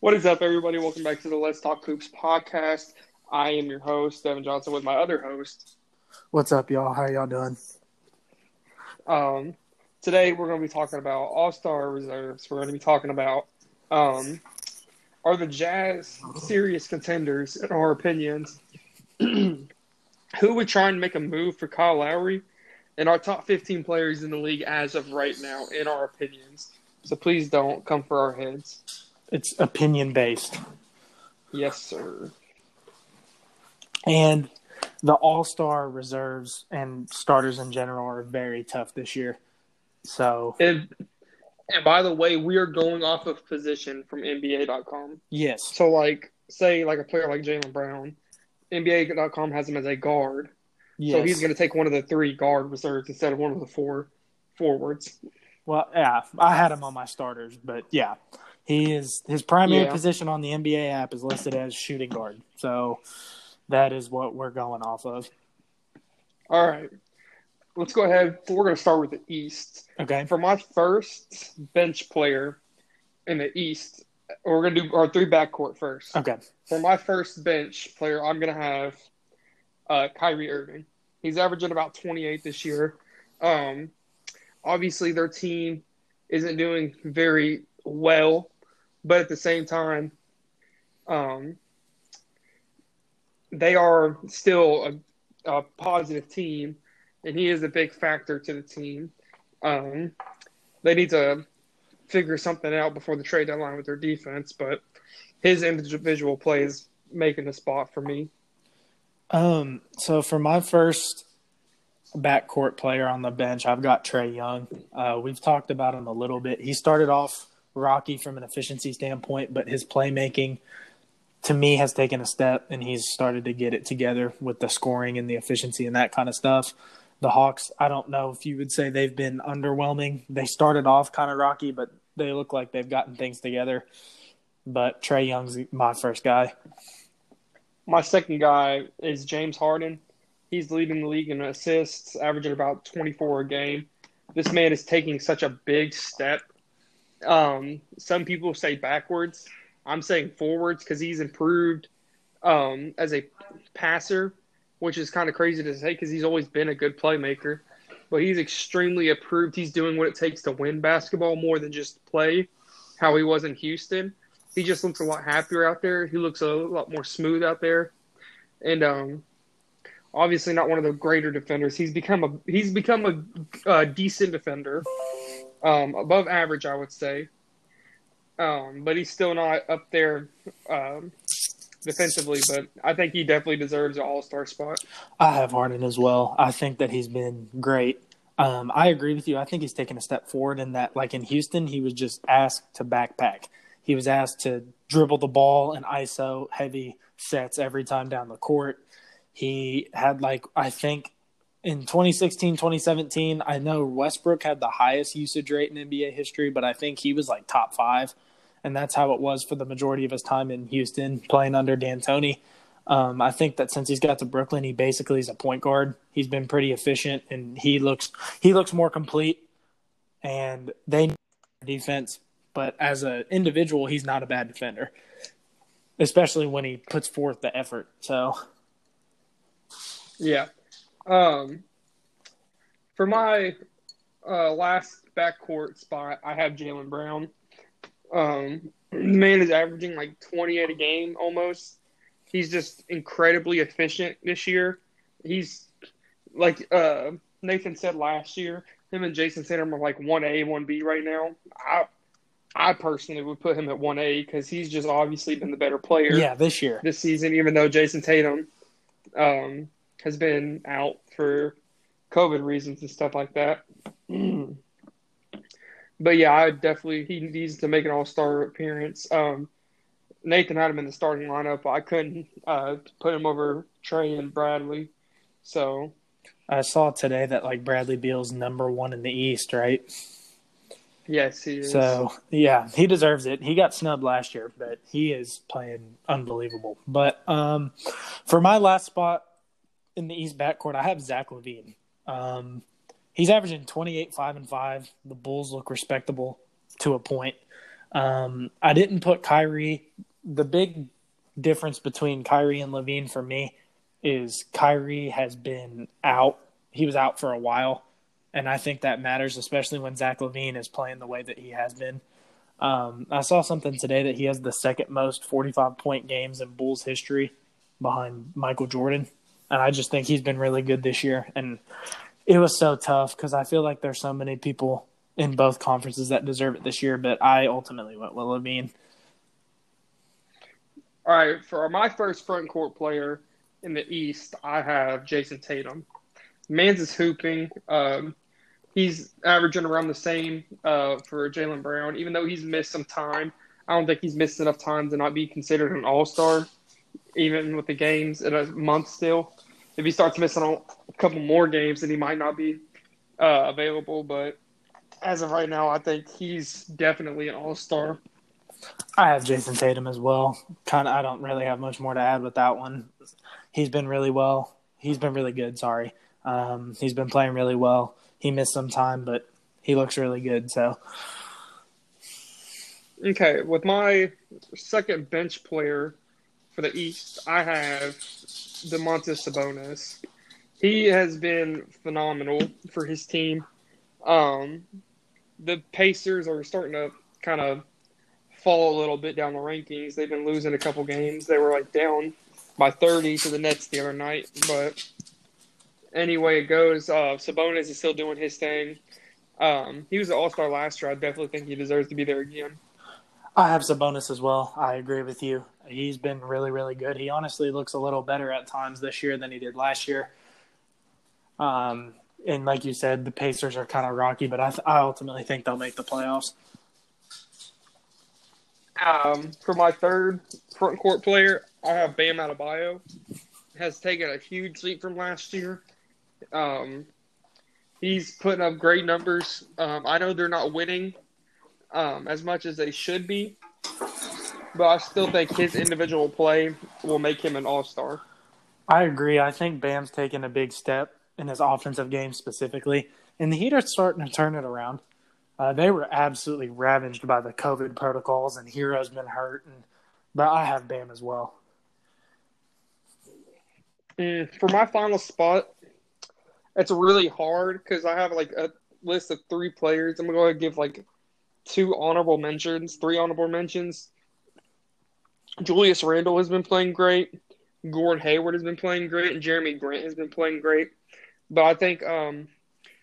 What is up, everybody? Welcome back to the Let's Talk Hoops podcast. I am your host, Devin Johnson, with my other host. What's up, y'all? How y'all doing? Um, today, we're going to be talking about All Star reserves. We're going to be talking about um, are the Jazz serious contenders, in our opinions? Who would try and make a move for Kyle Lowry? And our top 15 players in the league as of right now, in our opinions. So please don't come for our heads. It's opinion based. Yes, sir. And the all star reserves and starters in general are very tough this year. So, And, and by the way, we are going off of position from NBA.com. yes. So, like, say, like a player like Jaylen Brown, NBA.com has him as a guard. Yes. So he's going to take one of the three guard reserves instead of one of the four forwards. well, yeah, I had him on my starters, but yeah, he is his primary Yeah. position on the NBA app is listed as shooting guard. So that is what we're going off of. All right. Let's go ahead. We're going to start with the East. Okay. For my first bench player in the East, we're going to do our three backcourt first. Okay. For my first bench player, I'm going to have uh, Kyrie Irving. He's averaging about 28 this year. Um, obviously, their team isn't doing very well, but at the same time, um, they are still a, a positive team, and he is a big factor to the team. Um, they need to figure something out before the trade deadline with their defense, but his individual play is making a spot for me. Um, so for my first backcourt player on the bench, I've got Trae Young. Uh, we've talked about him a little bit. He started off rocky from an efficiency standpoint, but his playmaking to me has taken a step and he's started to get it together with the scoring and the efficiency and that kind of stuff. The Hawks, I don't know if you would say they've been underwhelming. They started off kind of rocky, but they look like they've gotten things together. But Trae Young's my first guy. My second guy is James Harden. He's leading the league in assists, averaging about 24 a game. This man is taking such a big step. Um, some people say backwards. I'm saying forwards because he's improved um, as a passer, which is kind of crazy to say because he's always been a good playmaker. But he's extremely improved. He's doing what it takes to win basketball more than just play, how he was in Houston he just looks a lot happier out there. He looks a lot more smooth out there, and um, obviously not one of the greater defenders. He's become a he's become a, a decent defender, um, above average, I would say. Um, but he's still not up there um, defensively. But I think he definitely deserves an All Star spot. I have Harden as well. I think that he's been great. Um, I agree with you. I think he's taken a step forward in that, like in Houston, he was just asked to backpack. He was asked to dribble the ball and ISO heavy sets every time down the court. He had, like, I think in 2016, 2017, I know Westbrook had the highest usage rate in NBA history, but I think he was like top five. And that's how it was for the majority of his time in Houston playing under D'Antoni. Um, I think that since he's got to Brooklyn, he basically is a point guard. He's been pretty efficient, and he looks he looks more complete. And they defense, but as an individual, he's not a bad defender, especially when he puts forth the effort. So Yeah. Um, for my uh, last backcourt spot, I have Jaylen Brown. Um, the man is averaging like 28 a game almost. He's just incredibly efficient this year. He's like uh, Nathan said last year, him and Jayson Tatum are like 1A, 1B right now. I, I personally would put him at 1A because he's just obviously been the better player yeah, this year. this season, even though Jayson Tatum um, has been out for COVID reasons and stuff like that. but yeah, I definitely he needs to make an All Star appearance. Um, Nathan had him in the starting lineup. I couldn't uh, put him over Trae and Bradley, so I saw today that like Bradley Beal's number one in the East, right? yes, he is. So yeah, he deserves it. He got snubbed last year, but he is playing unbelievable. But um, for my last spot in the East backcourt, I have Zach LaVine. Um, he's averaging 28, five and five. The Bulls look respectable to a point. Um, I didn't put Kyrie. The big difference between Kyrie and LaVine for me is Kyrie has been out. He was out for a while, and I think that matters, especially when Zach LaVine is playing the way that he has been. Um, I saw something today that he has the second most 45 point games in Bulls history behind Michael Jordan. And I just think he's been really good this year. And it was so tough because I feel like there's so many people in both conferences that deserve it this year, but I ultimately went with LaVine. All right, for my first front court player in the East, I have Jayson Tatum. Mans is hooping. Um, he's averaging around the same uh, for Jalen Brown, even though he's missed some time. I don't think he's missed enough time to not be considered an All Star, even with the games in a month still. If he starts missing a couple more games, then he might not be uh, available. But as of right now, I think he's definitely an All Star. I have Jayson Tatum as well. Kind of, I don't really have much more to add with that one. He's been really well. He's been really good. Sorry, um, he's been playing really well. He missed some time, but he looks really good. So, okay, with my second bench player for the East, I have Domantas Sabonis. He has been phenomenal for his team. Um, the Pacers are starting to kind of fall a little bit down the rankings. They've been losing a couple games. They were like down by 30 to the Nets the other night. But anyway, it goes. Uh, Sabonis is still doing his thing. Um, he was an All Star last year. I definitely think he deserves to be there again. I have Sabonis as well. I agree with you. He's been really, really good. He honestly looks a little better at times this year than he did last year. Um, and like you said, the Pacers are kind of rocky, but I, th- I ultimately think they'll make the playoffs. Um, for my third front court player, I have Bam Adebayo. Has taken a huge leap from last year. Um, he's putting up great numbers. Um, I know they're not winning um, as much as they should be, but I still think his individual play will make him an all star. I agree. I think Bam's taken a big step in his offensive game specifically, and the Heat are starting to turn it around. Uh, they were absolutely ravaged by the COVID protocols, and Herro's been hurt. And, but I have Bam as well. Mm, for my final spot, it's really hard because I have like a list of three players. I'm going to give like two honorable mentions, three honorable mentions. Julius Randle has been playing great. Gordon Hayward has been playing great, and Jerami Grant has been playing great. But I think um,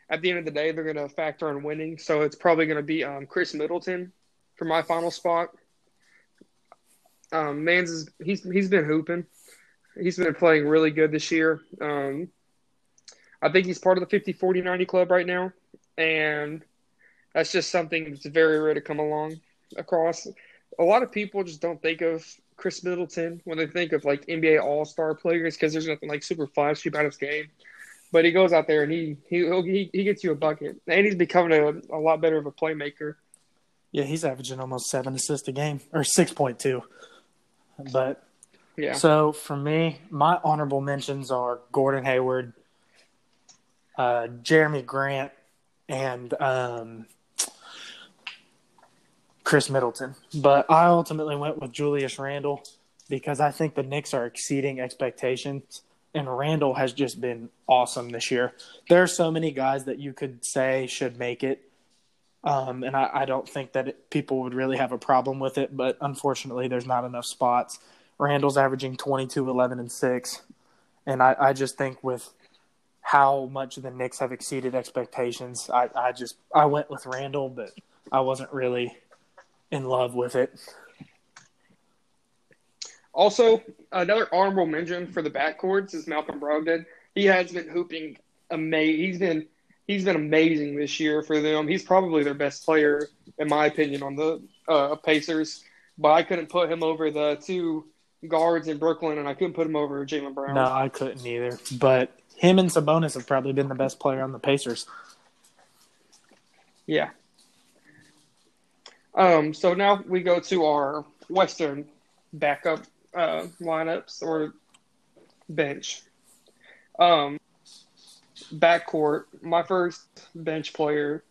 at the end of the day, they're going to factor in winning. So it's probably going to be um, Khris Middleton for my final spot. Um, Mans is he's he's been hooping. He's been playing really good this year. Um, I think he's part of the 50 40 90 club right now. And that's just something that's very rare to come along across. A lot of people just don't think of Khris Middleton when they think of like NBA All Star players because there's nothing like super flashy about his game. But he goes out there and he he he, he gets you a bucket, and he's becoming a, a lot better of a playmaker. Yeah, he's averaging almost seven assists a game, or six point two. But yeah. So for me, my honorable mentions are Gordon Hayward, uh, Jerami Grant, and um, Khris Middleton. But I ultimately went with Julius Randle because I think the Knicks are exceeding expectations and Randle has just been awesome this year. There are so many guys that you could say should make it, um, and I, I, don't think that it, people would really have a problem with it. But unfortunately, there's not enough spots. Randle's averaging 22, 11, and six, and I, I just think with how much the Knicks have exceeded expectations, I, I just I went with Randle, but I wasn't really in love with it. Also, another honorable mention for the backcourts is Malcolm Brogdon. He has been hooping amazing. He's been he's been amazing this year for them. He's probably their best player, in my opinion, on the uh, Pacers. But I couldn't put him over the two guards in Brooklyn, and I couldn't put him over Jaylen Brown. No, I couldn't either. But him and Sabonis have probably been the best player on the Pacers. Yeah. Um. So now we go to our Western backup uh, lineups or bench. Um, backcourt, my first bench player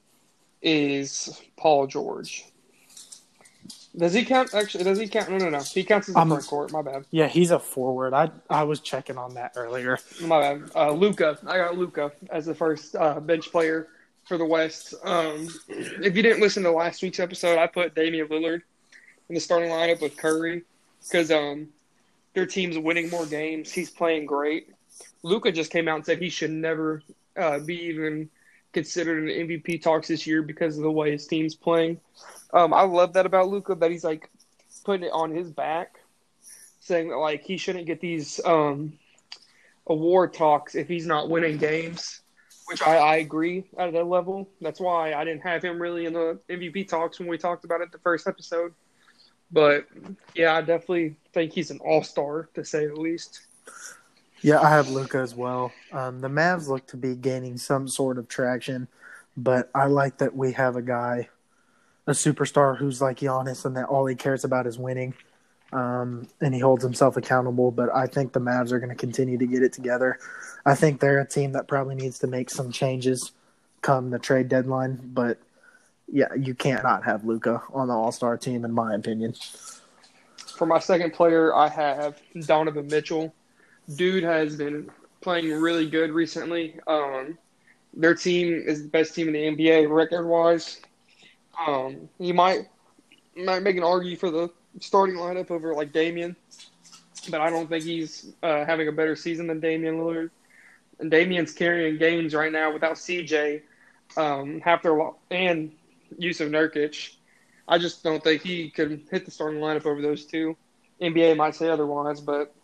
is Paul George. Does he count? Actually, does he count? No, no, no. He counts as a Um, front court. My bad. Yeah, he's a forward. I I was checking on that earlier. My bad. Uh, Luka. I got Luka as the first uh, bench player for the West. Um, if you didn't listen to last week's episode, I put Damian Lillard in the starting lineup with Curry because um, their team's winning more games. He's playing great. Luka just came out and said he should never uh, be even considered an MVP talks this year because of the way his team's playing. Um, I love that about Luka that he's like putting it on his back, saying that like he shouldn't get these um, award talks if he's not winning games, which I, I agree at that level. That's why I didn't have him really in the MVP talks when we talked about it the first episode. But yeah, I definitely think he's an all star to say the least. Yeah, I have Luka as well. Um, the Mavs look to be gaining some sort of traction, but I like that we have a guy, a superstar who's like Giannis, and that all he cares about is winning, um, and he holds himself accountable. But I think the Mavs are going to continue to get it together. I think they're a team that probably needs to make some changes come the trade deadline, but yeah, you can't not have Luka on the All Star team, in my opinion. For my second player, I have Donovan Mitchell. Dude has been playing really good recently. Um, their team is the best team in the NBA record wise. Um, you might might make an argue for the starting lineup over like Damian, but I don't think he's uh, having a better season than Damian Lillard. And Damian's carrying games right now without CJ, um, half their lo- and Jusuf Nurkic. I just don't think he could hit the starting lineup over those two. NBA might say otherwise, but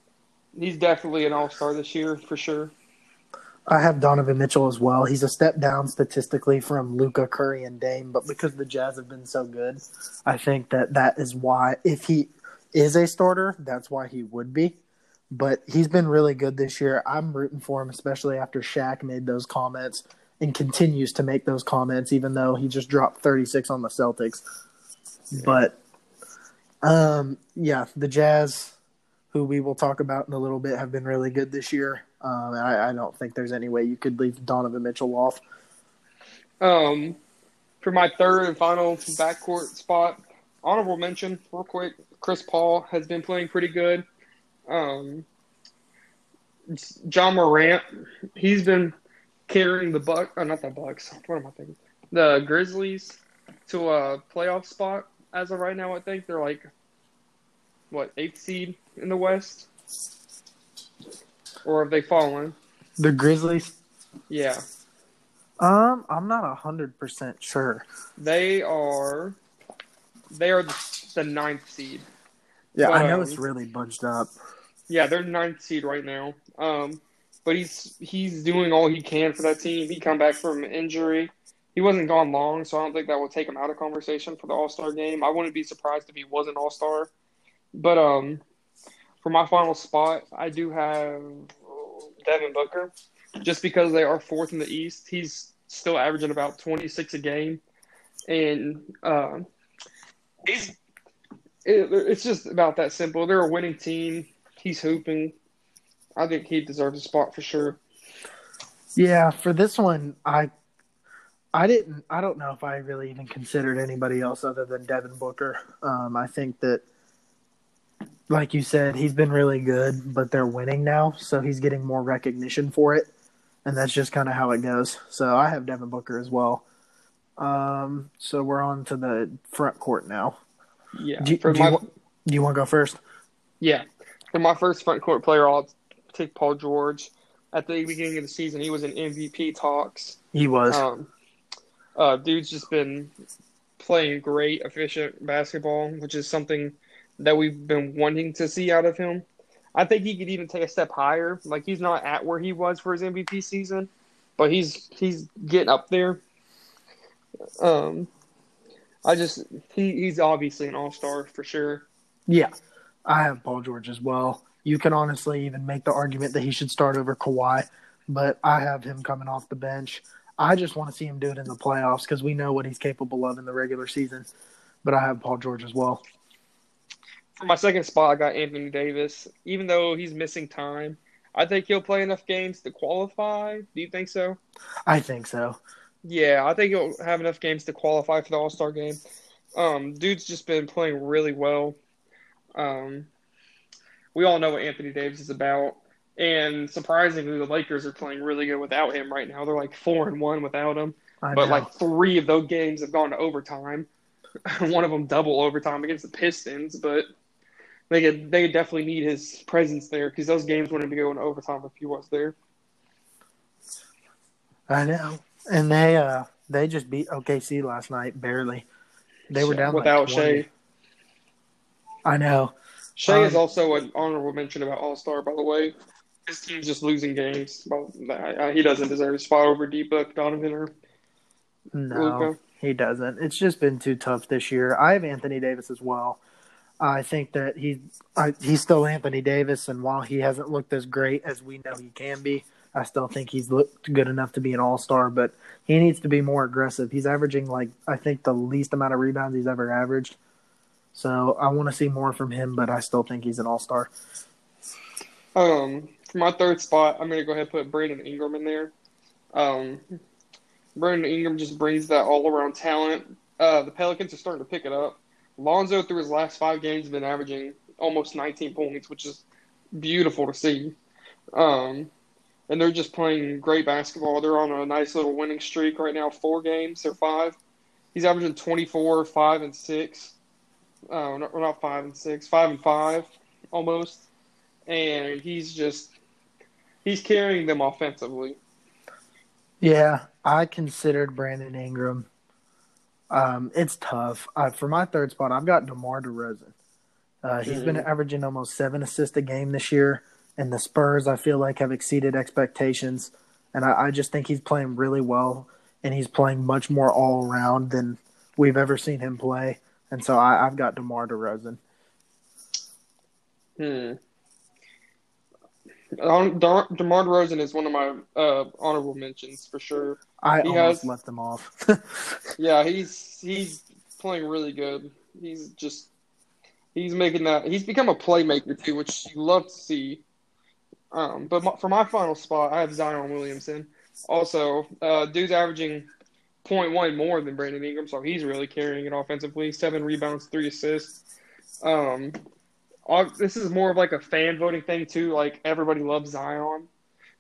he's definitely an all star this year for sure. I have Donovan Mitchell as well. He's a step down statistically from Luka Curry and Dame, but because the Jazz have been so good, I think that that is why if he is a starter, that's why he would be. But he's been really good this year. I'm rooting for him, especially after Shaq made those comments and continues to make those comments, even though he just dropped 36 on the Celtics. But um, yeah, the Jazz, who we will talk about in a little bit, have been really good this year. Um, I, I don't think there's any way you could leave Donovan Mitchell off. Um, for my third and final backcourt spot, honorable mention, real quick. Chris Paul has been playing pretty good. Um, John Morant, he's been carrying the Buck, oh, not the Bucks. What am I thinking? The Grizzlies to a playoff spot as of right now. I think they're like what eighth seed in the West, or have they fallen? The Grizzlies? Yeah, Um, I'm not a hundred percent sure. they are. They are the, the ninth seed. Yeah, But, I know um, it's really bunched up. Yeah, they're ninth seed right now. Um, but he's he's doing all he can for that team. He come back from injury. He wasn't gone long, so I don't think that will take him out of conversation for the All Star game. I wouldn't be surprised if he was an All Star. But um, for my final spot, I do have Devin Booker, just because they are fourth in the East. He's still averaging about twenty six a game, and uh, he's it, it's just about that simple. They're a winning team. He's hooping. I think he deserves a spot for sure. Yeah, for this one, I, I didn't. I don't know if I really even considered anybody else other than Devin Booker. Um, I think that, like you said, he's been really good, but they're winning now, so he's getting more recognition for it, and that's just kind of how it goes. So I have Devin Booker as well. Um, so we're on to the front court now. Yeah. Do, do my you, wa- do you want to go first? yeah, for my first front court player, I'll take Paul George. At the beginning of the season, he was in MVP talks. He was. Um, uh, dude's just been playing great, efficient basketball, which is something that we've been wanting to see out of him. I think he could even take a step higher. Like he's not at where he was for his MVP season, but he's he's getting up there. Um, I just he, he's obviously an all star for sure. Yeah, I have Paul George as well. You can honestly even make the argument that he should start over Kawhi, but I have him coming off the bench. I just want to see him do it in the playoffs because we know what he's capable of in the regular season. But I have Paul George as well. For my second spot, I got Anthony Davis. Even though he's missing time, I think he'll play enough games to qualify. Do you think so? I think so. Yeah, I think he'll have enough games to qualify for the All Star game. Um, dude's just been playing really well. Um, we all know what Anthony Davis is about, and surprisingly, the Lakers are playing really good without him right now. They're like four and one without him, but like three of those games have gone to overtime. One of them double overtime against the Pistons, but they could they definitely need his presence there because those games wouldn't be going to overtime if he was there. I know. And they uh they just beat OKC last night barely. They were down without 20. Shai. I know. Shai is Um, also an honorable mention about All Star, by the way. His team's just losing games. Well, he doesn't deserve a spot over D Book, Donovan, or No, Luka. he doesn't. It's just been too tough this year. I have Anthony Davis as well. I think that he he's still Anthony Davis, and while he hasn't looked as great as we know he can be, I still think he's looked good enough to be an All Star. But he needs to be more aggressive. He's averaging like I think the least amount of rebounds he's ever averaged. So I want to see more from him, but I still think he's an All Star. Um, for my third spot, I'm gonna go ahead and put Brandon Ingram in there. Um, Brandon Ingram just brings that all around talent. Uh, the Pelicans are starting to pick it up. Lonzo through his last five games has been averaging almost 19 points, which is beautiful to see. Um, and they're just playing great basketball. They're on a nice little winning streak right now, four games or five. He's averaging 24, five and six. Uh, not, not five and six, five and five almost and he's just he's carrying them offensively. Yeah, I considered Brandon Ingram. Um, it's tough. Uh, for my third spot, I've got DeMar DeRozan. Uh, he's been Mhm. averaging almost seven assists a game this year, and the Spurs, I feel like, have exceeded expectations. And I, I just think he's playing really well, and he's playing much more all around than we've ever seen him play. And so I, I've got DeMar DeRozan. Hmm. DeMar DeRozan is one of my uh, honorable mentions for sure. I He almost has- left him off. Yeah, he's he's playing really good. He's just he's making that he's become a playmaker too, which you love to see. Um, but my, for my final spot, I have Zion Williamson. Also, uh, dude's averaging 0.1 more than Brandon Ingram, so he's really carrying it offensively. Seven rebounds, three assists. Um, this is more of like a fan voting thing too. Like everybody loves Zion.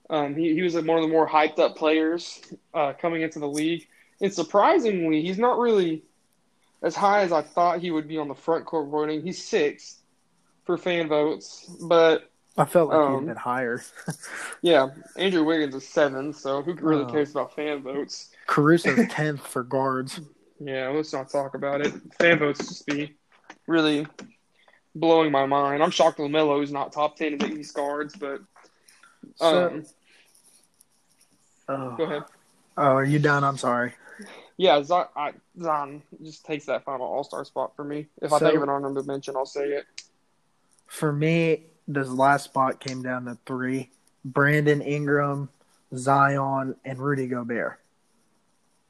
Um, he, he was one of the more hyped up players uh, coming into the league. And surprisingly, he's not really as high as I thought he would be on the front court voting. He's sixth for fan votes, but I felt like Um, he'd been higher. yeah, Andrew Wiggins is seventh, so who really Oh. cares about fan votes? Caruso's tenth for guards. Yeah, let's not talk about it. Fan votes just be really blowing my mind. I'm shocked LaMelo is not top ten in the East guards, but So, um, oh. go ahead. oh, are you done? I'm sorry. Yeah, Zion, I, Zion just takes that final All Star spot for me. If I So- think of an honorable mention, I'll say it. For me, this last spot came down to three: Brandon Ingram, Zion, and Rudy Gobert.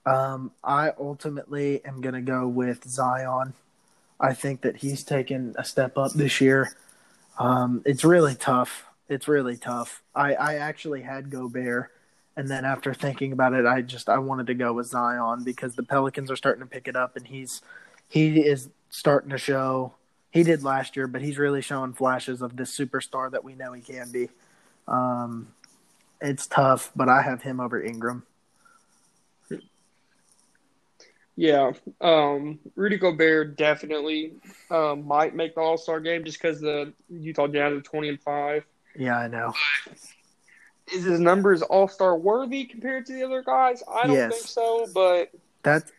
Um, I ultimately am going to go with Zion. I think that he's taken a step up this year. Um, it's really tough. It's really tough. I, I actually had Gobert, and then after thinking about it, I just I wanted to go with Zion because the Pelicans are starting to pick it up, and he's he is starting to show. He did last year, but he's really showing flashes of this superstar that we know he can be. Um, it's tough, but I have him over Ingram. Yeah, um, Rudy Gobert definitely um, might make the All Star game just because the Utah Jazz are twenty and five. Yeah, I know. Is his numbers All Star worthy compared to the other guys? I don't Yes. think so, but That's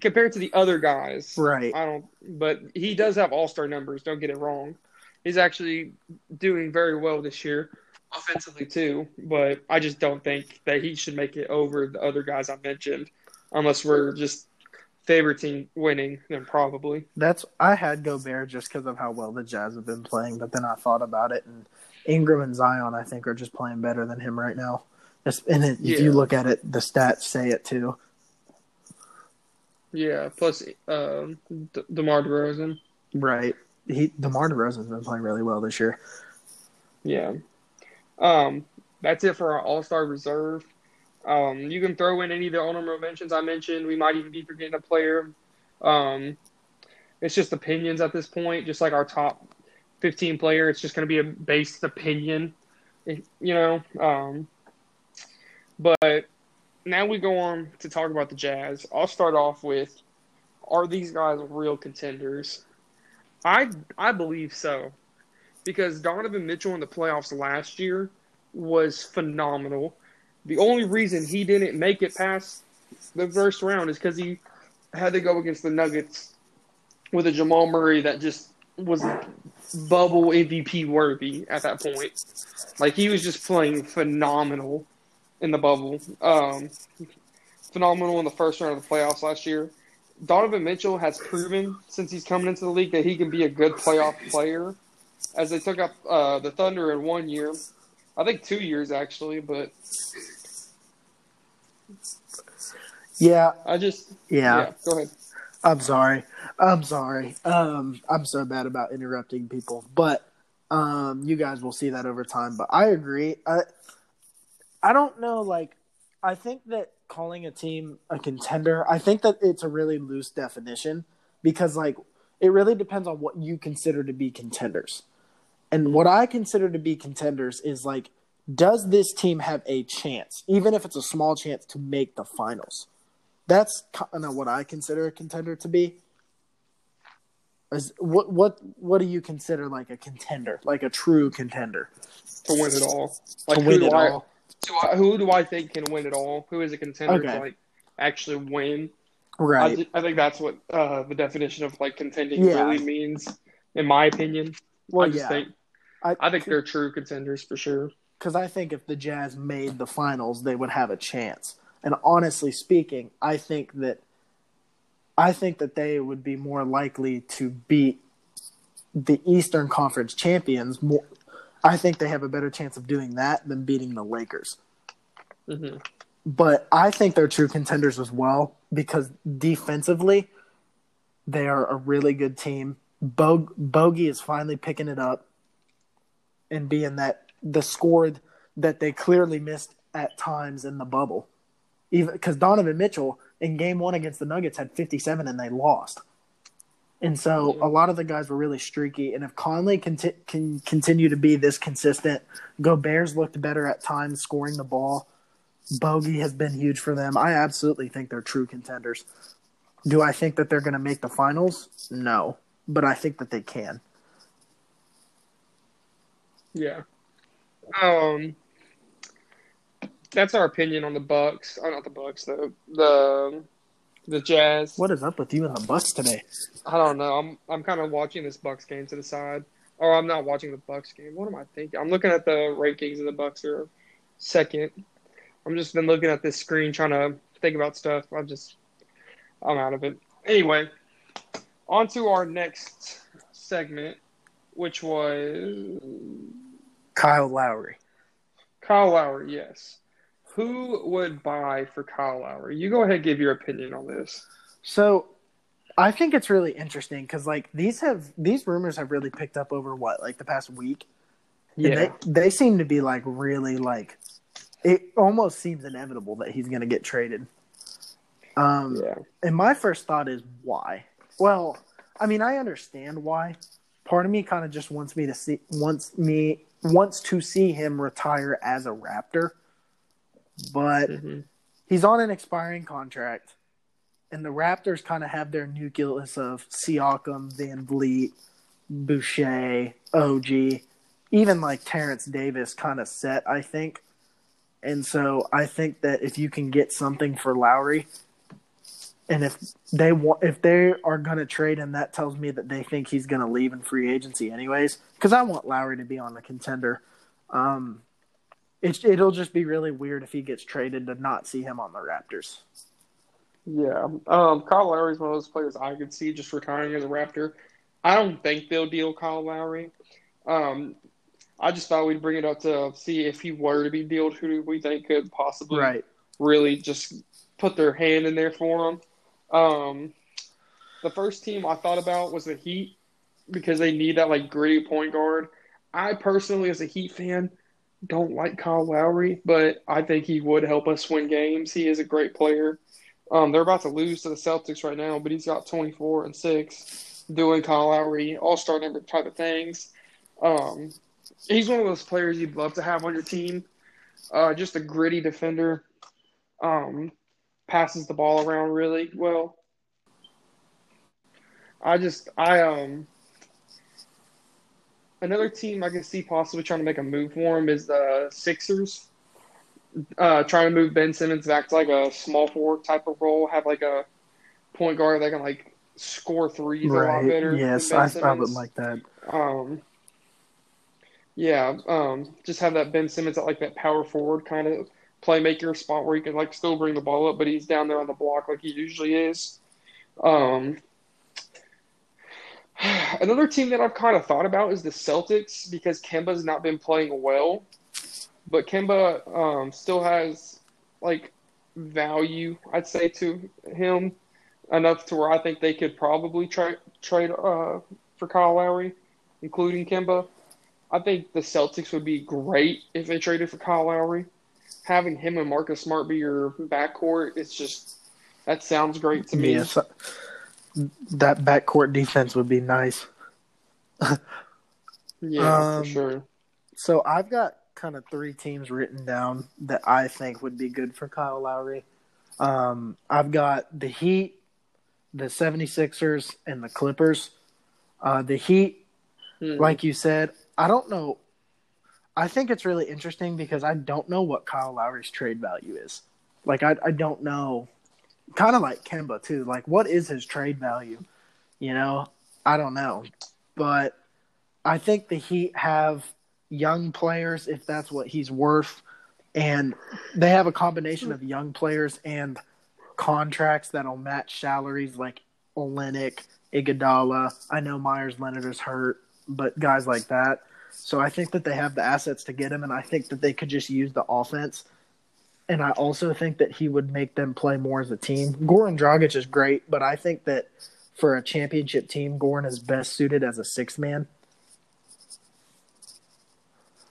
compared to the other guys, right. I don't. But he does have All Star numbers. Don't get it wrong. He's actually doing very well this year, offensively too. But I just don't think that he should make it over the other guys I mentioned, unless we're just favoriting winning. Then probably. That's I had Gobert just because of how well the Jazz have been playing, but then I thought about it, and Ingram and Zion I think are just playing better than him right now. And it, if you look at it, the stats say it too. Yeah. Plus, um, De- DeMar DeRozan. Right. He DeMar DeRozan's been playing really well this year. Yeah. Um, that's it for our All Star reserve. Um, you can throw in any of the honorable mentions I mentioned. We might even be forgetting a player. Um, it's just opinions at this point. Just like our top 15 player, it's just going to be a based opinion, you know. Um, but now we go on to talk about the Jazz. I'll start off with: Are these guys real contenders? I I believe so, because Donovan Mitchell in the playoffs last year was phenomenal. The only reason he didn't make it past the first round is because he had to go against the Nuggets with a Jamal Murray that just was bubble MVP worthy at that point. Like he was just playing phenomenal in the bubble. Um, phenomenal in the first round of the playoffs last year. Donovan Mitchell has proven since he's coming into the league that he can be a good playoff player. As they took up uh, the Thunder in one year, I think two years actually, but Yeah, I just yeah. yeah. Go ahead. I'm sorry. I'm sorry. Um, I'm so bad about interrupting people, but um, you guys will see that over time. But I agree. I I don't know. Like, I think that calling a team a contender, I think that it's a really loose definition because, like, it really depends on what you consider to be contenders. And what I consider to be contenders is like, does this team have a chance, even if it's a small chance, to make the finals? That's kind of what I consider a contender to be. Is what what what do you consider like a contender, like a true contender to win it all? Like to win who it do I, all? do I- who do I think can win it all? Who is a contender Okay. to like actually win? I, Right. thi- I think that's what uh, the definition of like contending Yeah. really means, in my opinion. well, I yeah. think I think they're true contenders for sure. Because I think if the Jazz made the finals, they would have a chance. And honestly speaking, I think that I think that they would be more likely to beat the Eastern Conference champions. More, I think they have a better chance of doing that than beating the Lakers. hmm But I think they're true contenders as well because defensively, they are a really good team. Bo- Bogey is finally picking it up and being that the score that they clearly missed at times in the bubble. Even because Donovan Mitchell in game one against the Nuggets had 57 and they lost. And so a lot of the guys were really streaky. And if Conley conti- can continue to be this consistent, Gobert's looked better at times scoring the ball. Bogey has been huge for them. I absolutely think they're true contenders. Do I think that they're going to make the finals? No, but I think that they can. Yeah. Um, that's our opinion on the Bucks. Oh, not the Bucks though. The the Jazz. What is up with you and the Bucks today? I don't know. I'm I'm kind of watching this Bucks game to the side, or I'm not watching the Bucks game. What am I thinking? I'm looking at the rankings of the Bucks are second. I'm just been looking at this screen trying to think about stuff. I just I'm out of it. Anyway, on to our next segment, which was Kyle Lowry. Kyle Lowry. Yes. Who would buy for Kyle Lowry? You go ahead and give your opinion on this. So I think it's really interesting because like these have these rumors have really picked up over what like the past week. And Yeah. they they seem to be like really like it almost seems inevitable that he's going to get traded. Um, Yeah. and my first thought is why? Well, I mean, I understand why. Part of me kind of just wants me to see wants me wants to see him retire as a Raptor, but hmm he's on an expiring contract, and the Raptors kind of have their nucleus of Siakam, VanVleet, Boucher, OG, even like Terrence Davis kind of set, I think. And so I think that if you can get something for Lowry, and if they want, if they are going to trade him, that tells me that they think he's going to leave in free agency anyways. Because I want Lowry to be on the contender. Um, it, it'll just be really weird if he gets traded to not see him on the Raptors. Yeah. Um, Kyle Lowry is one of those players I could see just retiring as a Raptor. I don't think they'll deal Kyle Lowry. Um, I just thought we'd bring it up to see if he were to be dealed, who do we think could possibly Right. really just put their hand in there for him. Um, the first team I thought about was the Heat because they need that like gritty point guard. I personally, as a Heat fan, don't like Kyle Lowry, but I think he would help us win games. He is a great player. Um, they're about to lose to the Celtics right now, but he's got 24 and six. doing Kyle Lowry All Star number type of things. Um, he's one of those players you'd love to have on your team. Uh, just a gritty defender. Um, passes the ball around really well. I just I um another team I can see possibly trying to make a move for him is the Sixers. Uh, trying to move Ben Simmons back to like a small forward type of role, have like a point guard that can like score threes a lot better. Yes, I, I Simmons. would like that. Um, yeah, um, just have that Ben Simmons at like that power forward kind of playmaker spot where he can like still bring the ball up, but he's down there on the block like he usually is. Um, another team that I've kind of thought about is the Celtics because Kemba's not been playing well, but Kemba um, still has like value, I'd say, to him enough to where I think they could probably trade uh, for Kyle Lowry, including Kemba. I think the Celtics would be great if they traded for Kyle Lowry. Having him and Marcus Smart be your backcourt, it's just that sounds great to me. Yes, that backcourt defense would be nice. Yeah, Um, for sure. So I've got kind of three teams written down that I think would be good for Kyle Lowry. Um, I've got the Heat, the 76ers, and the Clippers. Uh, the Heat, Hmm. like you said, I don't know. I think it's really interesting because I don't know what Kyle Lowry's trade value is. Like, I, I don't know. Kind of like Kemba, too. Like, what is his trade value? You know, I don't know. But I think the Heat have young players, if that's what he's worth. And they have a combination of young players and contracts that'll match salaries like Olynyk, Iguodala. I know Meyers Leonard is hurt, but guys like that. So I think that they have the assets to get him, and I think that they could just use the offense. And I also think that he would make them play more as a team. Goran Dragic is great, but I think that for a championship team, Goran is best suited as a sixth man.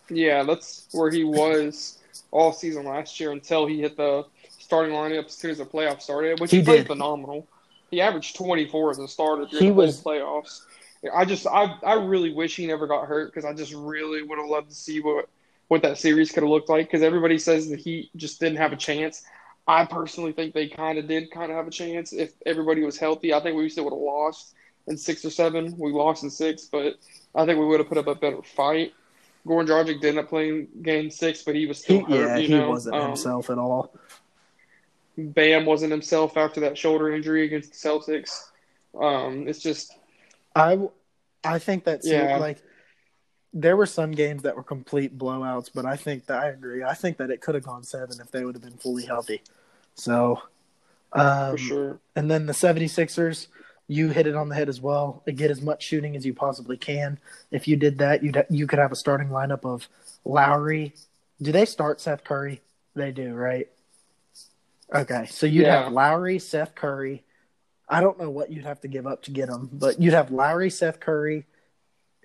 Yeah, that's where he was all season last year until he hit the starting lineup as soon as the playoffs started, which he, He played did. phenomenal. He averaged 24 as a starter during He the was- playoffs. I just, I, I really wish he never got hurt because I just really would have loved to see what, what that series could have looked like. Because everybody says the Heat just didn't have a chance. I personally think they kind of did kind of have a chance if everybody was healthy. I think we still would have lost in six or seven. We lost in six, but I think we would have put up a better fight. Goran Dragic did not play in game six, but he was still He, hurt. yeah, you he know? wasn't Um, himself at all. Bam wasn't himself after that shoulder injury against the Celtics. Um, it's just I, I think that Yeah. like there were some games that were complete blowouts, but I think that I agree. I think that it could have gone seven if they would have been fully healthy. So, um, for sure. and then the 76ers, you hit it on the head as well. Get as much shooting as you possibly can. If you did that, you'd you could have a starting lineup of Lowry. Do they start Seth Curry? They do, right? Okay, so you'd Yeah. have Lowry, Seth Curry. I don't know what you'd have to give up to get them, but you'd have Lowry, Seth Curry,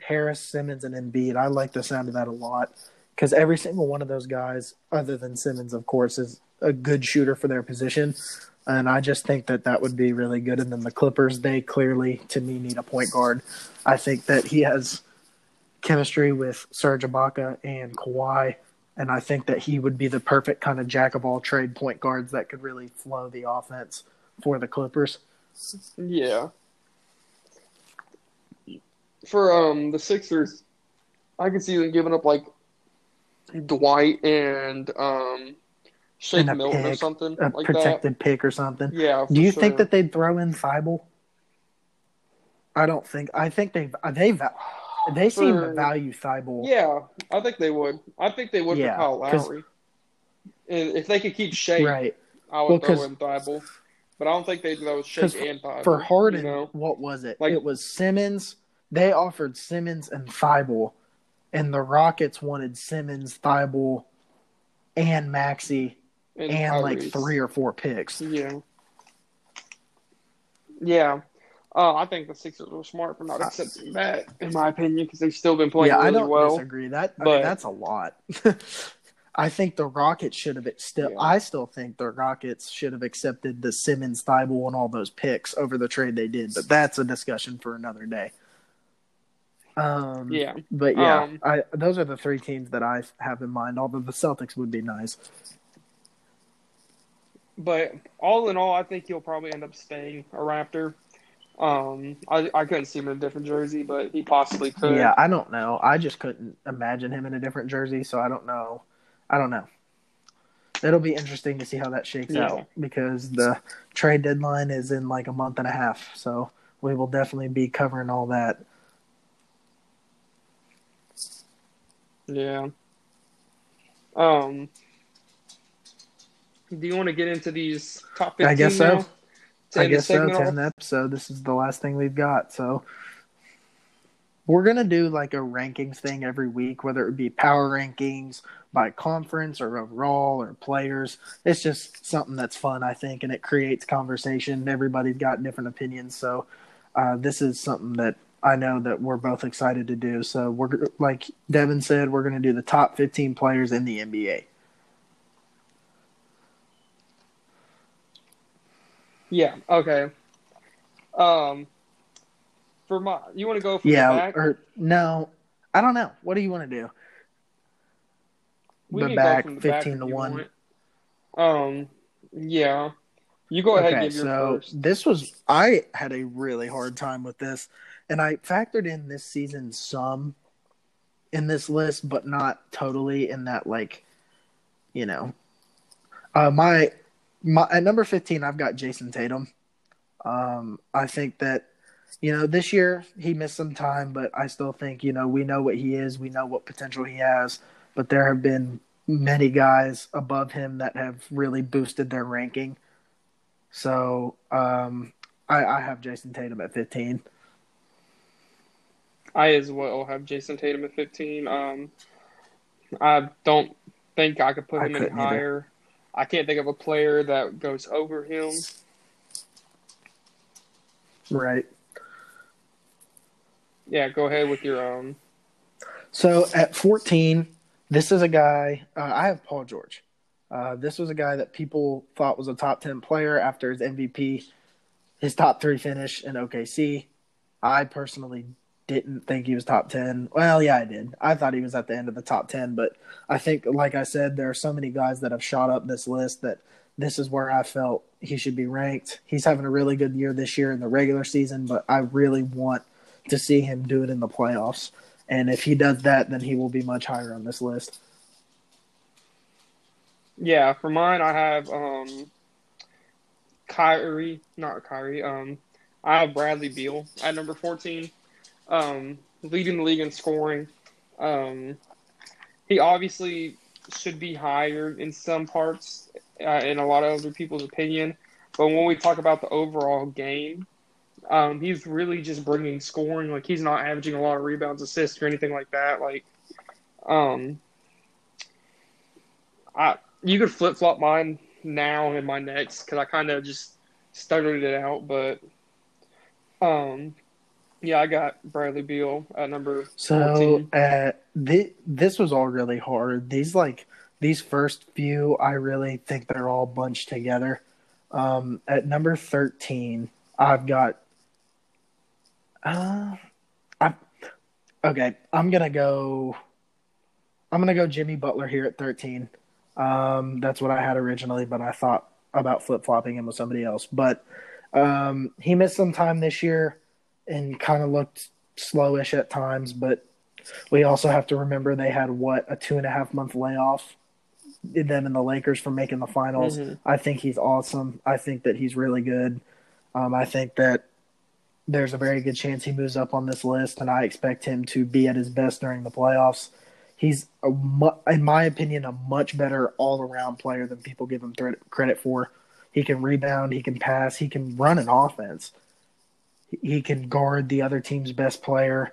Harris, Simmons, and Embiid. I like the sound of that a lot because every single one of those guys, other than Simmons, of course, is a good shooter for their position. And I just think that that would be really good. And then the Clippers, they clearly, to me, need a point guard. I think that he has chemistry with Serge Ibaka and Kawhi. And I think that he would be the perfect kind of jack of all trade point guards that could really flow the offense for the Clippers. Yeah. For um the Sixers, I can see them giving up like Dwight and um Shake And Milton or pick, something A like that. protected pick or something. Yeah. for Do you sure. think that they'd throw in Thybulle? I don't think. I think they they va- they seem to value Thybulle. Yeah, I think they would. I think they would Yeah, for Kyle Lowry. If they could keep Shake, Right. I would Well, throw in Thybulle. But I don't think they'd throw Shake 'cause and Thybulle. For Harden, you know? what was it? Like- it was Simmons. They offered Simmons and Thybulle, and the Rockets wanted Simmons, Thybulle, and Maxey, and, and like three or four picks. Yeah. Yeah. Uh, I think the Sixers were smart for not accepting that, in my opinion, because they've still been playing yeah, I really don't well. disagree. That I but- mean, that's a lot. I think the Rockets should have still. Yeah. I still think the Rockets should have accepted the Simmons, Thybulle, and all those picks over the trade they did. But that's a discussion for another day. Um, Yeah. but yeah, Um, I those are the three teams that I have in mind. Although the Celtics would be nice. But all in all, I think he'll probably end up staying a Raptor. Um, I, I couldn't see him in a different jersey, but he possibly could. Yeah, I don't know. I just couldn't imagine him in a different jersey, so I don't know. I don't know. It'll be interesting to see how that shakes Yeah. out because the trade deadline is in like a month and a half. So we will definitely be covering all that. Yeah. Um. Do you want to get into these top 15 I guess so. now? I guess so. segment off? Ten episode. This is the last thing we've got. So we're gonna do like a rankings thing every week, whether it be power rankings by conference or overall or players. It's just something that's fun, I think, and it creates conversation. Everybody's got different opinions, so uh, this is something that I know that we're both excited to do. So we're like Devin said, we're gonna do the top 15 players in the NBA. Yeah. Okay. Um. For my, you want to go from Yeah, the back? or no, I don't know. What do you want to do? We the back the 15 if to 1. want. Um. Yeah. You go ahead and give your so first. this was I had a really hard time with this, and I factored in this season some in this list, but not totally. In that, like, you know, uh, my my at number fifteen, I've got Jayson Tatum. Um, I think that you know this year he missed some time, but I still think you know we know what he is, we know what potential he has, but there have been many guys above him that have really boosted their ranking. So um, I, I have Jayson Tatum at 15. I as well have Jayson Tatum at 15. Um, I don't think I could put him any either. higher. I can't think of a player that goes over him. Right. Yeah, go ahead with your own. So at 14, this is a guy, uh, I have Paul George. Uh, this was a guy that people thought was a top 10 player after his MVP, his top three finish in OKC. I personally didn't think he was top 10. Well, yeah, I did. I thought he was at the end of the top 10, but I think, like I said, there are so many guys that have shot up this list that this is where I felt he should be ranked. He's having a really good year this year in the regular season, but I really want to see him do it in the playoffs. And if he does that, then he will be much higher on this list. Yeah, for mine, I have um. Kyrie, not Kyrie. Um, I have Bradley Beal at number 14. Um, leading the league in scoring. Um, he obviously should be higher in some parts, uh, in a lot of other people's opinion. But when we talk about the overall game, um, he's really just bringing scoring. Like he's not averaging a lot of rebounds, assists, or anything like that. Like, um, I you could flip flop mine now and my next because I kind of just stuttered it out, but um, yeah, I got Bradley Beal at number So 14. uh, thi- this was all really hard. These like these first few, I really think they're all bunched together. Um, at number thirteen, I've got. Uh, I okay. I'm gonna go. I'm gonna go Jimmy Butler here at thirteen. Um, that's what I had originally, but I thought about flip flopping him with somebody else. But um, he missed some time this year and kind of looked slowish at times. But we also have to remember they had what a two and a half month layoff. Them and the Lakers from making the finals. Mhm. I think he's awesome. I think that he's really good. Um, I think that there's a very good chance he moves up on this list, and I expect him to be at his best during the playoffs. He's, a in my opinion, a much better all around player than people give him credit for. He can rebound, he can pass, he can run an offense. He- He can guard the other team's best player.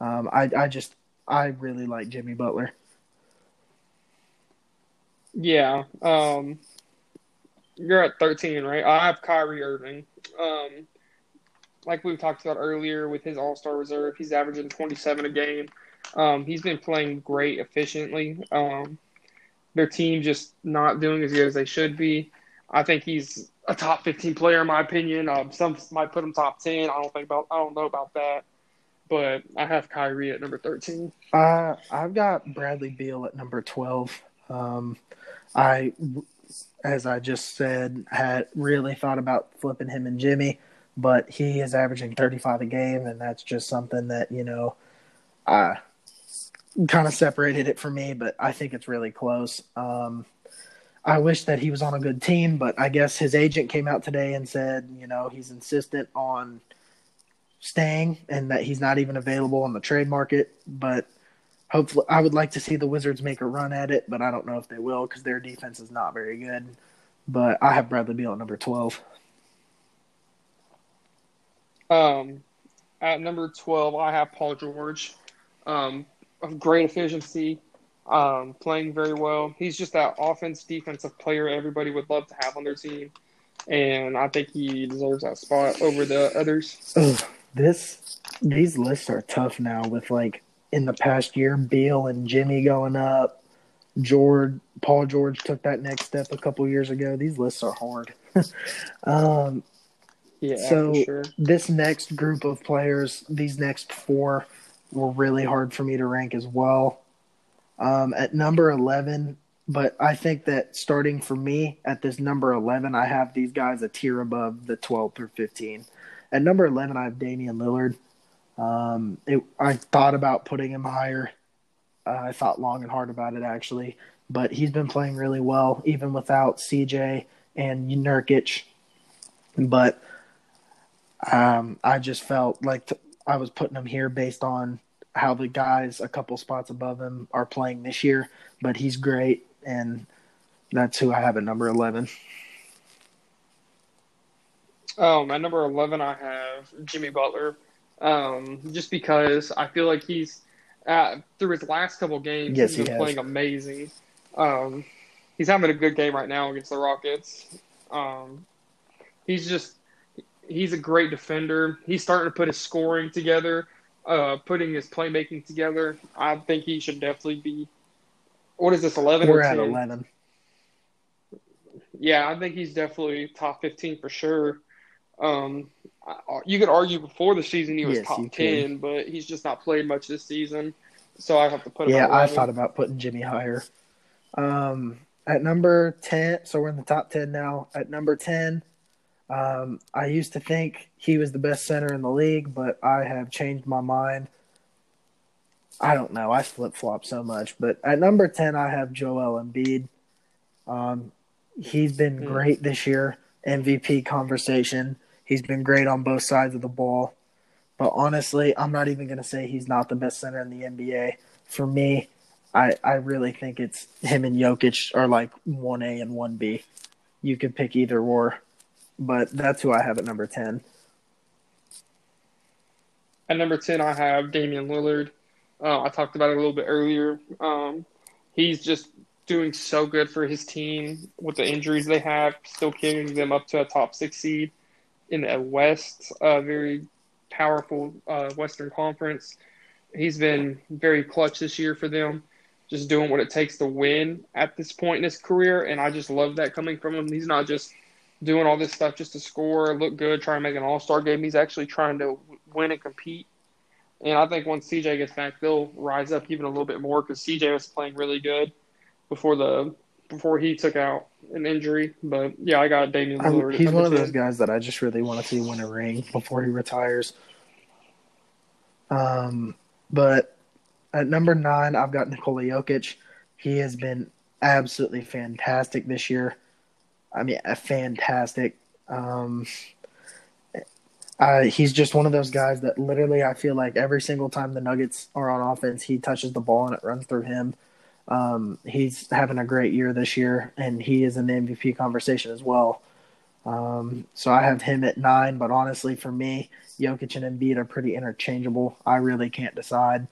Um, I, I just, I really like Jimmy Butler. Yeah. Um, you're at 13, right? I have Kyrie Irving. Um, like we talked about earlier with his All Star reserve, he's averaging 27 a game. Um, he's been playing great efficiently. Um, their team just not doing as good as they should be. I think he's a top 15 player in my opinion. Um, some might put him top 10. I don't think about. I don't know about that, but I have Kyrie at number 13. Uh, I've got Bradley Beal at number 12. Um, I, as I just said, had really thought about flipping him and Jimmy, but he is averaging 35 a game, and that's just something that you know, I kind of separated it for me. But I think it's really close. Um, I wish that he was on a good team, but I guess his agent came out today and said, you know, he's insistent on staying and that he's not even available on the trade market. But hopefully, I would like to see the Wizards make a run at it, but I don't know if they will because their defense is not very good. But I have Bradley Beal at number 12. Um, at number 12, I have Paul George. Um, of great efficiency, um, playing very well. He's just that offense defensive player everybody would love to have on their team, and I think he deserves that spot over the others. Ugh, this these lists are tough now with like in the past year, Beal and Jimmy going up. George, Paul George took that next step a couple years ago. These lists are hard. um, Yeah, so sure. this next group of players, these next four, were really hard for me to rank as well. Um, at number eleven, but I think that starting for me at this number eleven, I have these guys a tier above the twelve through fifteen. At number eleven, I have Damian Lillard. Um, it, I thought about putting him higher. Uh, I thought long and hard about it actually, but he's been playing really well even without CJ and Nurkic. But um, I just felt like t- I was putting him here based on how the guys a couple spots above him are playing this year. But he's great, and that's who I have at number eleven. Um, at number 11, I have Jimmy Butler. Um, just because I feel like he's, uh, through his last couple games, Yes, he's he been playing amazing. Um, he's having a good game right now against the Rockets. Um, he's just, he's a great defender. He's starting to put his scoring together, uh, putting his playmaking together. I think he should definitely be, what is this, 11 We're or at eleven. Yeah, I think he's definitely top 15 for sure. Um, I- you could argue before the season he was Yes, top. 10, but he's just not played much this season. So I have to put him Yeah, I thought about putting Jimmy higher. Um, at number 10, so we're in the top 10 now. At number 10, um, I used to think he was the best center in the league, but I have changed my mind. I don't know. I flip flop so much. But at number 10, I have Joel Embiid. Um, he's been Hmm. great this year, MVP conversation. He's been great on both sides of the ball. But honestly, I'm not even going to say he's not the best center in the NBA. For me, I, I really think it's him and Jokic are like 1A and 1B. You could pick either or, but that's who I have at number 10. At number 10, I have Damian Lillard. Uh, I talked about it a little bit earlier. Um, he's just doing so good for his team with the injuries they have, still carrying them up to a top six seed in the West, a very powerful uh, Western Conference. He's been very clutch this year for them, just doing what it takes to win at this point in his career. And I just love that coming from him. He's not just doing all this stuff just to score, look good, try to make an all star game. He's actually trying to win and compete. And I think once CJ gets back, they'll rise up even a little bit more because CJ was playing really good before the before he took out an injury. But yeah, I got Damian I'm- Lillard. at he's one of those guys that I just really want to see win a ring before he retires. Um, but at number nine, I've got Nikola Jokic. He has been absolutely fantastic this year. I mean, a fantastic. Um, uh, he's just one of those guys that literally I feel like every single time the Nuggets are on offense, he touches the ball and it runs through him. Um, he's having a great year this year, and he is in the MVP conversation as well. Um, so I have him at nine, but honestly, for me, Jokic and Embiid are pretty interchangeable. I really can't decide.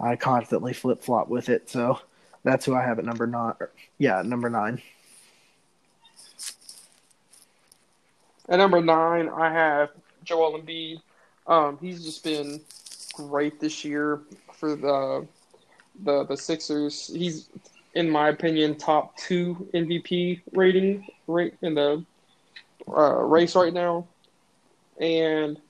I constantly flip flop with it, so that's who I have at number nine. Yeah, number nine. At number nine, I have Joel Embiid. Um, he's just been great this year for the the the Sixers. He's in my opinion, top two MVP rating rate in the uh, race right now, and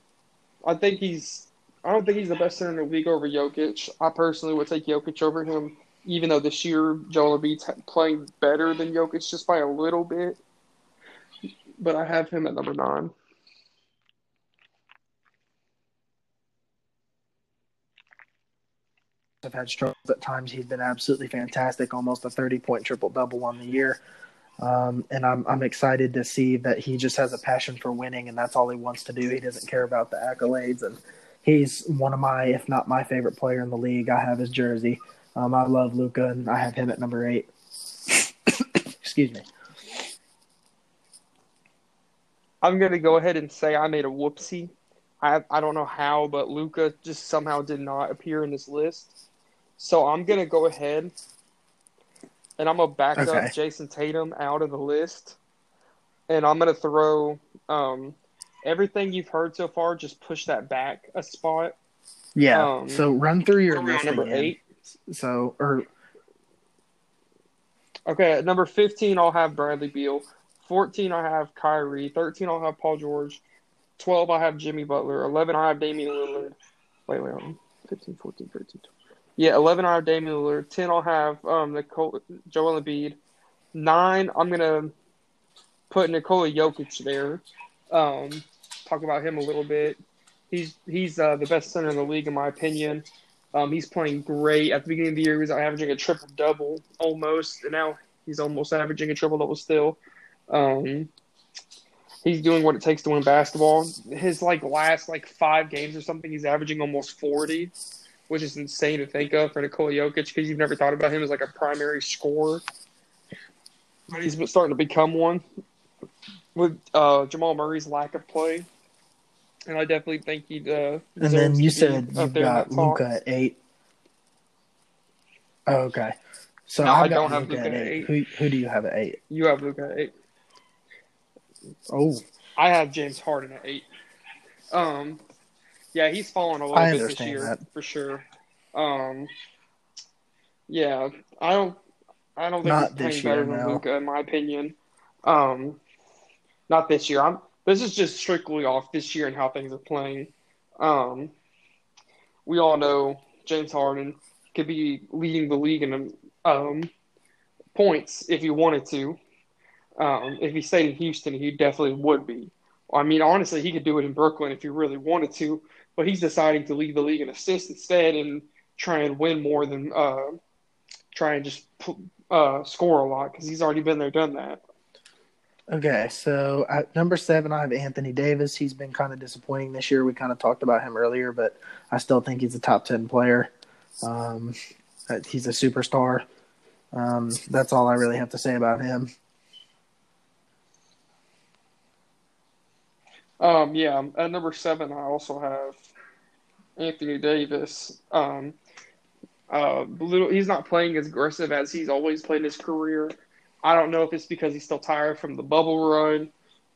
I think he's. I don't think he's the best center in the league over Jokic. I personally would take Jokic over him, even though this year Joel Embiid's playing better than Jokic just by a little bit. But I have him at number nine. I've had struggles at times. He's been absolutely fantastic, almost a 30 point triple double on the year. Um, and I'm, I'm excited to see that he just has a passion for winning, and that's all he wants to do. He doesn't care about the accolades, and he's one of my, if not my favorite player in the league. I have his jersey. Um, I love Luka, and I have him at number eight. Excuse me. I'm gonna go ahead and say I made a whoopsie. I I don't know how, but Luka just somehow did not appear in this list. So I'm gonna go ahead and I'm gonna back okay. up Jayson Tatum out of the list, and I'm gonna throw um, everything you've heard so far. Just push that back a spot. Yeah. Um, so run through your list number again. eight. So or okay, at number fifteen, I'll have Bradley Beal. Fourteen, I have Kyrie. Thirteen, I'll have Paul George. Twelve, I have Jimmy Butler. Eleven, I have Damian Lillard. Wait, wait, wait. 15, 14, 13, 12. Yeah, eleven I have Damian Lillard. Ten I'll have um Nicole, Joel Embiid. Nine I'm gonna put Nikola Jokic there. Um, talk about him a little bit. He's he's uh, the best center in the league in my opinion. Um, he's playing great. At the beginning of the year, he was averaging a triple double almost, and now he's almost averaging a triple double still. Um, he's doing what it takes to win basketball. His like last like five games or something, he's averaging almost forty which is insane to think of for Nikola Jokic because you've never thought about him as like a primary scorer. But he's starting to become one with uh, Jamal Murray's lack of play. And I definitely think he'd. Uh, and then you said you've got Luka at eight. Oh, okay. So no, I don't have Luka at eight. eight. Who, who do you have at eight? You have Luka at eight. Oh. I have James Harden at eight. Um, yeah, he's fallen a little bit this year that. for sure. Um, yeah, I don't, I don't think not he's playing better than no. Luka in my opinion. Um, not this year. I'm. This is just strictly off this year and how things are playing. Um, we all know James Harden could be leading the league in um, points if he wanted to. Um, if he stayed in Houston, he definitely would be. I mean, honestly, he could do it in Brooklyn if he really wanted to but he's deciding to lead the league in assists instead and try and win more than uh, try and just uh, score a lot because he's already been there, done that. Okay, so at number seven, I have Anthony Davis. He's been kind of disappointing this year. We kind of talked about him earlier, but I still think he's a top 10 player. Um, he's a superstar. Um, that's all I really have to say about him. Um, yeah, at number seven, I also have Anthony Davis. Um, uh, little, he's not playing as aggressive as he's always played in his career. I don't know if it's because he's still tired from the bubble run.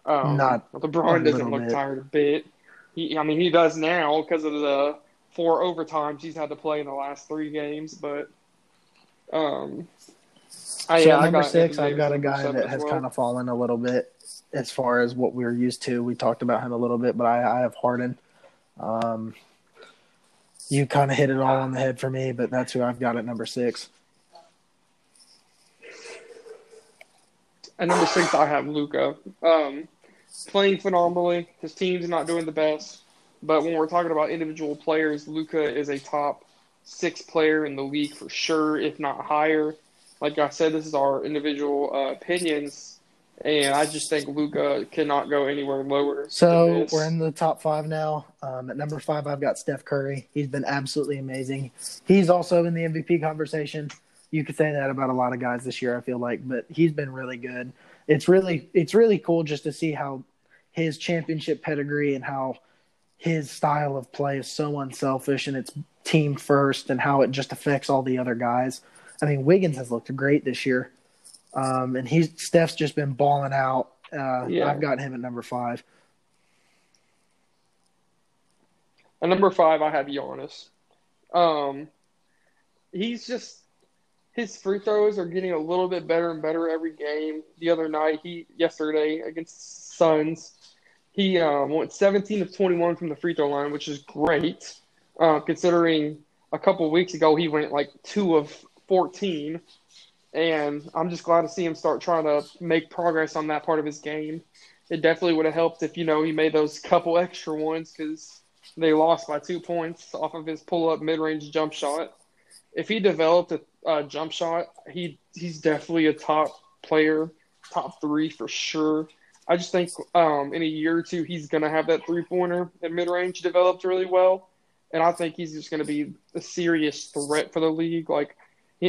Um, not LeBron doesn't look bit. tired a bit. He, I mean, he does now because of the four overtimes he's had to play in the last three games. But, um, I, so yeah, number six, I've got a guy that has well. kind of fallen a little bit as far as what we are used to. We talked about him a little bit, but I, I have Harden. Um, you kind of hit it all on the head for me, but that's who I've got at number six. At number six, I have Luka. Um, playing phenomenally. His team's not doing the best, but when we're talking about individual players, Luka is a top six player in the league for sure, if not higher. Like I said, this is our individual uh, opinions and I just think Luka cannot go anywhere lower. So we're in the top five now. Um, at number five, I've got Steph Curry. He's been absolutely amazing. He's also in the MVP conversation. You could say that about a lot of guys this year. I feel like, but he's been really good. It's really it's really cool just to see how his championship pedigree and how his style of play is so unselfish and it's team first and how it just affects all the other guys. I mean, Wiggins has looked great this year. Um, and he's Steph's just been balling out. Uh, yeah. I've got him at number five. At number five, I have Giannis. Um, he's just his free throws are getting a little bit better and better every game. The other night, he yesterday against Suns, he um, went 17 of 21 from the free throw line, which is great, uh, considering a couple weeks ago he went like two of 14. And I'm just glad to see him start trying to make progress on that part of his game. It definitely would have helped if you know he made those couple extra ones because they lost by two points off of his pull up mid range jump shot. If he developed a, a jump shot, he he's definitely a top player, top three for sure. I just think um, in a year or two he's to have that three pointer and mid range developed really well, and I think he's just to be a serious threat for the league. Like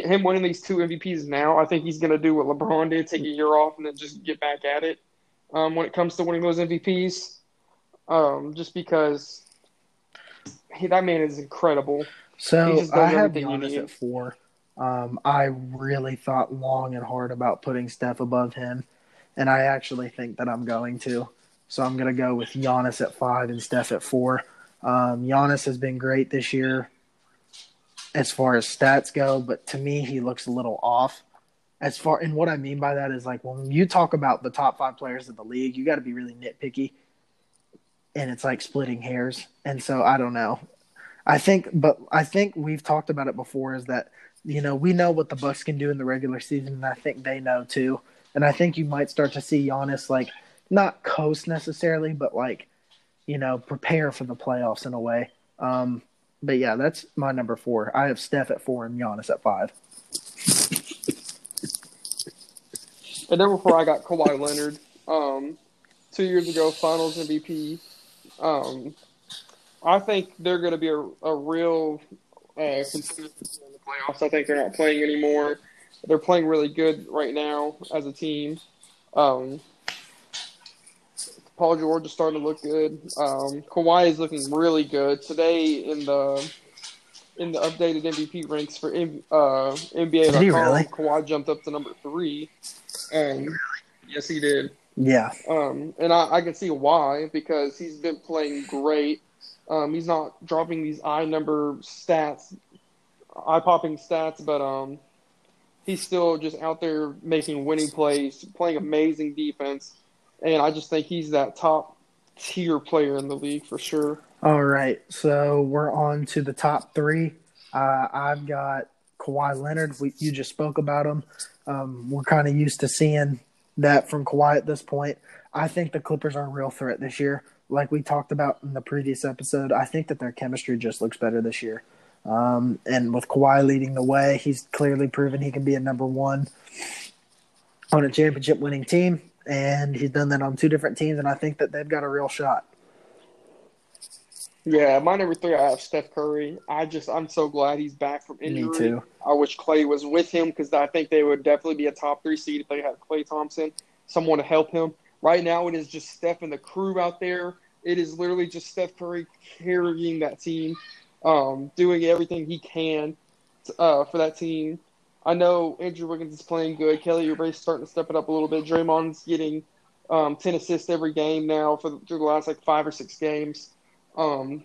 him winning these two MVPs now, I think he's going to do what LeBron did, take a year off and then just get back at it. Um, when it comes to winning those MVPs, um, just because he, that man is incredible. So I have Giannis at four. Um, I really thought long and hard about putting Steph above him and I actually think that I'm going to. So I'm going to go with Giannis at five and Steph at four. Um, Giannis has been great this year as far as stats go, but to me, he looks a little off. As far and what I mean by that is like when you talk about the top five players of the league, you got to be really nitpicky, and it's like splitting hairs. And so I don't know. I think, but I think we've talked about it before. Is that you know we know what the Bucks can do in the regular season, and I think they know too. And I think you might start to see Giannis like not coast necessarily, but like you know prepare for the playoffs in a way. Um, but yeah, that's my number four. I have Steph at four and Giannis at five. And then before I got Kawhi Leonard, um, two years ago, Finals MVP. Um, I think they're going to be a, a real uh, in the playoffs. I think they're not playing anymore. They're playing really good right now as a team. Um, Paul George is starting to look good. Um, Kawhi is looking really good today in the in the updated MVP ranks for uh, NBA.com. Really? Kawhi jumped up to number three. Um, yes, he did. Yeah. Um, and I, I can see why because he's been playing great. Um, he's not dropping these eye number stats, eye popping stats, but um, he's still just out there making winning plays, playing amazing defense, and I just think he's that top tier player in the league for sure. All right, so we're on to the top three. Uh, I've got Kawhi Leonard. We, you just spoke about him. Um, we're kind of used to seeing that from Kawhi at this point. I think the Clippers are a real threat this year. Like we talked about in the previous episode, I think that their chemistry just looks better this year. Um, and with Kawhi leading the way, he's clearly proven he can be a number one on a championship winning team. And he's done that on two different teams, and I think that they've got a real shot. Yeah, my number three, I have Steph Curry. I just, I'm so glad he's back from injury. Me too. I wish Klay was with him because I think they would definitely be a top three seed if they had Klay Thompson, someone to help him. Right now, it is just Steph and the crew out there. It is literally just Steph Curry carrying that team um, doing everything he can uh, for that team. I know Andrew Wiggins is playing good. Kelly Oubre's starting to step it up a little bit. Draymond's getting um, ten assists every game now for the, through the last like five or six games. Um,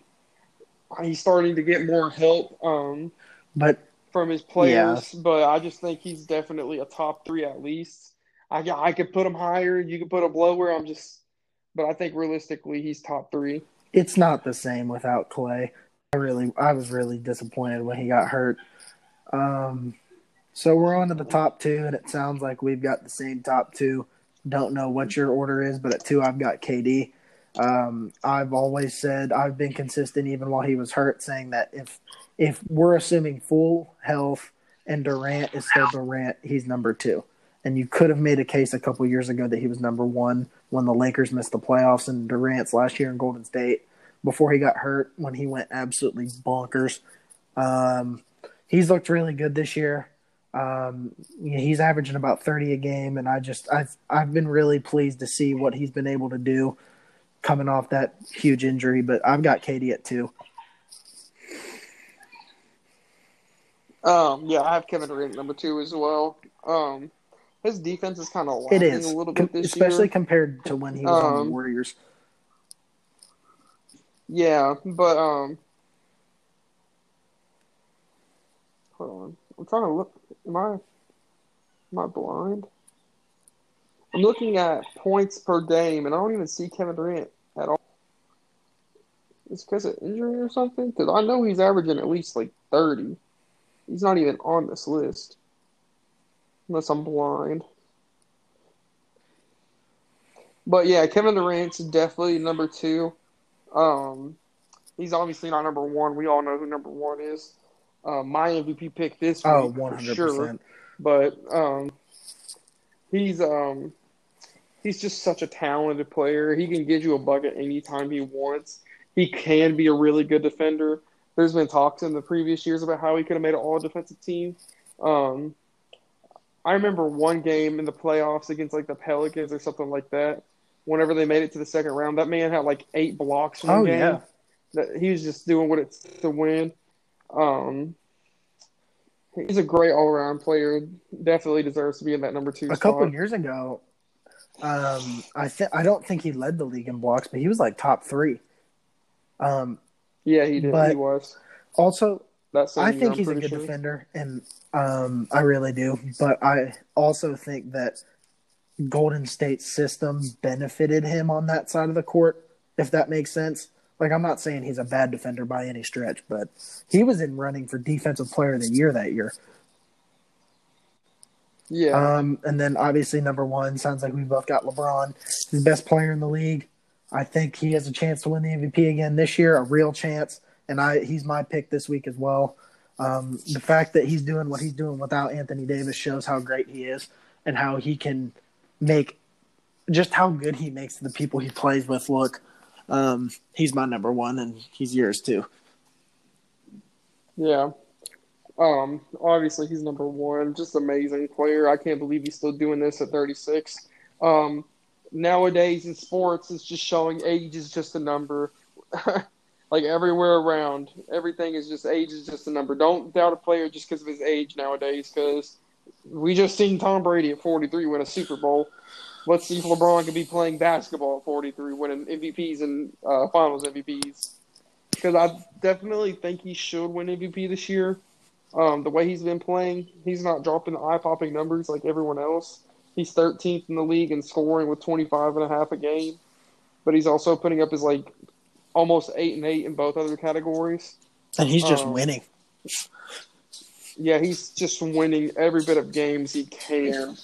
he's starting to get more help, um, but from his players. Yeah. But I just think he's definitely a top three at least. I I could put him higher. You could put him lower. I'm just, but I think realistically he's top three. It's not the same without Klay. I really, I was really disappointed when he got hurt. Um, so we're on to the top two, and it sounds like we've got the same top two. Don't know what your order is, but at two, I've got KD. Um, I've always said I've been consistent even while he was hurt, saying that if if we're assuming full health and Durant is still Durant, he's number two. And you could have made a case a couple years ago that he was number one when the Lakers missed the playoffs and Durant's last year in Golden State before he got hurt when he went absolutely bonkers. Um, he's looked really good this year. Um, he's averaging about 30 a game, and I just I've I've been really pleased to see what he's been able to do coming off that huge injury. But I've got KD at two. Um, yeah, I have Kevin Durant number two as well. Um, his defense is kind of it is a little bit this especially year. compared to when he was um, on the um, Warriors. Yeah, but um, Hold on. I'm trying to look. Am I? Am I blind? I'm looking at points per game, and I don't even see Kevin Durant at all. Is because of injury or something? Because I know he's averaging at least like 30. He's not even on this list. Unless I'm blind. But yeah, Kevin Durant's definitely number two. Um, he's obviously not number one. We all know who number one is. Uh, my MVP pick this week, Oh, for 100%. sure. But um, he's um, he's just such a talented player. He can get you a bucket anytime he wants. He can be a really good defender. There's been talks in the previous years about how he could have made an all defensive team. Um, I remember one game in the playoffs against like the Pelicans or something like that. Whenever they made it to the second round, that man had like eight blocks in the Oh, game. yeah. That he was just doing what it's to win. Um, he's a great all around player. Definitely deserves to be in that number two A spot. couple of years ago, um, I th- I don't think he led the league in blocks, but he was like top three. Um, Yeah, he did. He was. also, That's I think he's a good defender, and um, I really do. But I also think that Golden State's system benefited him on that side of the court, if that makes sense. Like, I'm not saying he's a bad defender by any stretch, but he was in running for Defensive Player of the Year that year. Yeah, Um, and then obviously number one sounds like we both got LeBron, He's the best player in the league. I think he has a chance to win the MVP again this year, a real chance. And I he's my pick this week as well. Um, the fact that he's doing what he's doing without Anthony Davis shows how great he is and how he can make just how good he makes the people he plays with look. Um, he's my number one, and he's yours too. yeah. Um, obviously he's number one. Just amazing player. I can't believe he's still doing this at 36. Um, nowadays in sports, it's just showing age is just a number. like everywhere around, everything is just age is just a number. Don't doubt a player just because of his age nowadays. Because we just seen Tom Brady at 43 win a Super Bowl. Let's see if LeBron can be playing basketball at 43, winning MVPs and uh, Finals MVPs. Because I definitely think he should win MVP this year. Um, the way he's been playing, he's not dropping the eye popping numbers like everyone else. He's 13th in the league in scoring with 25 and a half a game, but he's also putting up his like almost eight and eight in both other categories. And he's just Um, winning. Yeah, he's just winning every bit of games he can,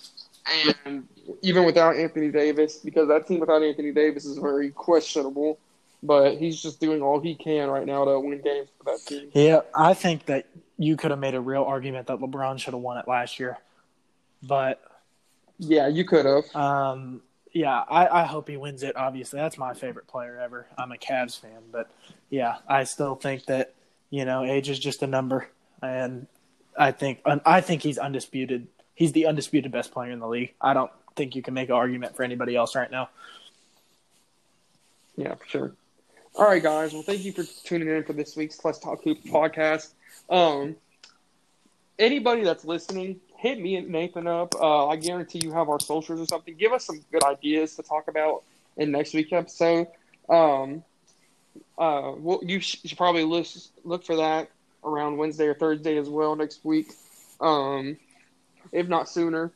and even without Anthony Davis, because that team without Anthony Davis is very questionable. But he's just doing all he can right now to win games for that team. Yeah, I think that you could have made a real argument that LeBron should have won it last year. But Yeah, you could have. um, yeah, I, I hope he wins it. Obviously, that's my favorite player ever. I'm a Cavs fan, but yeah, I still think that you know age is just a number, and I think I think he's undisputed. He's the undisputed best player in the league. I don't think you can make an argument for anybody else right now. Yeah, for sure. All right, guys. Well, thank you for tuning in for this week's Let's Talk Hoop podcast. Um, anybody that's listening, hit me and Nathan up. Uh, I guarantee you have our socials or something. Give us some good ideas to talk about in next week's episode. Um, uh, well, you sh- should probably look look for that around Wednesday or Thursday as well next week, um, if not sooner.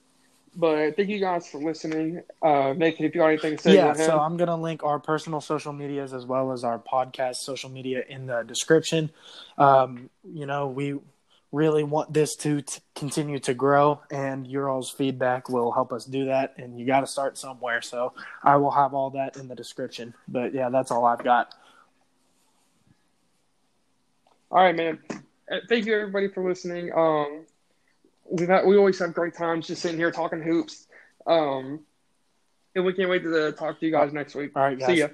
But thank you guys for listening. Uh, Nathan, if you got anything to say, yeah, so I'm gonna link our personal social medias as well as our podcast social media in the description. Um, you know, we really want this to t- continue to grow, and your all's feedback will help us do that. And you got to start somewhere, so I will have all that in the description. But yeah, that's all I've got. All right, man. Uh, Thank you everybody for listening. Um, had, we always have great times just sitting here talking hoops. Um, and we can't wait to talk to you guys next week. All right, guys. See ya.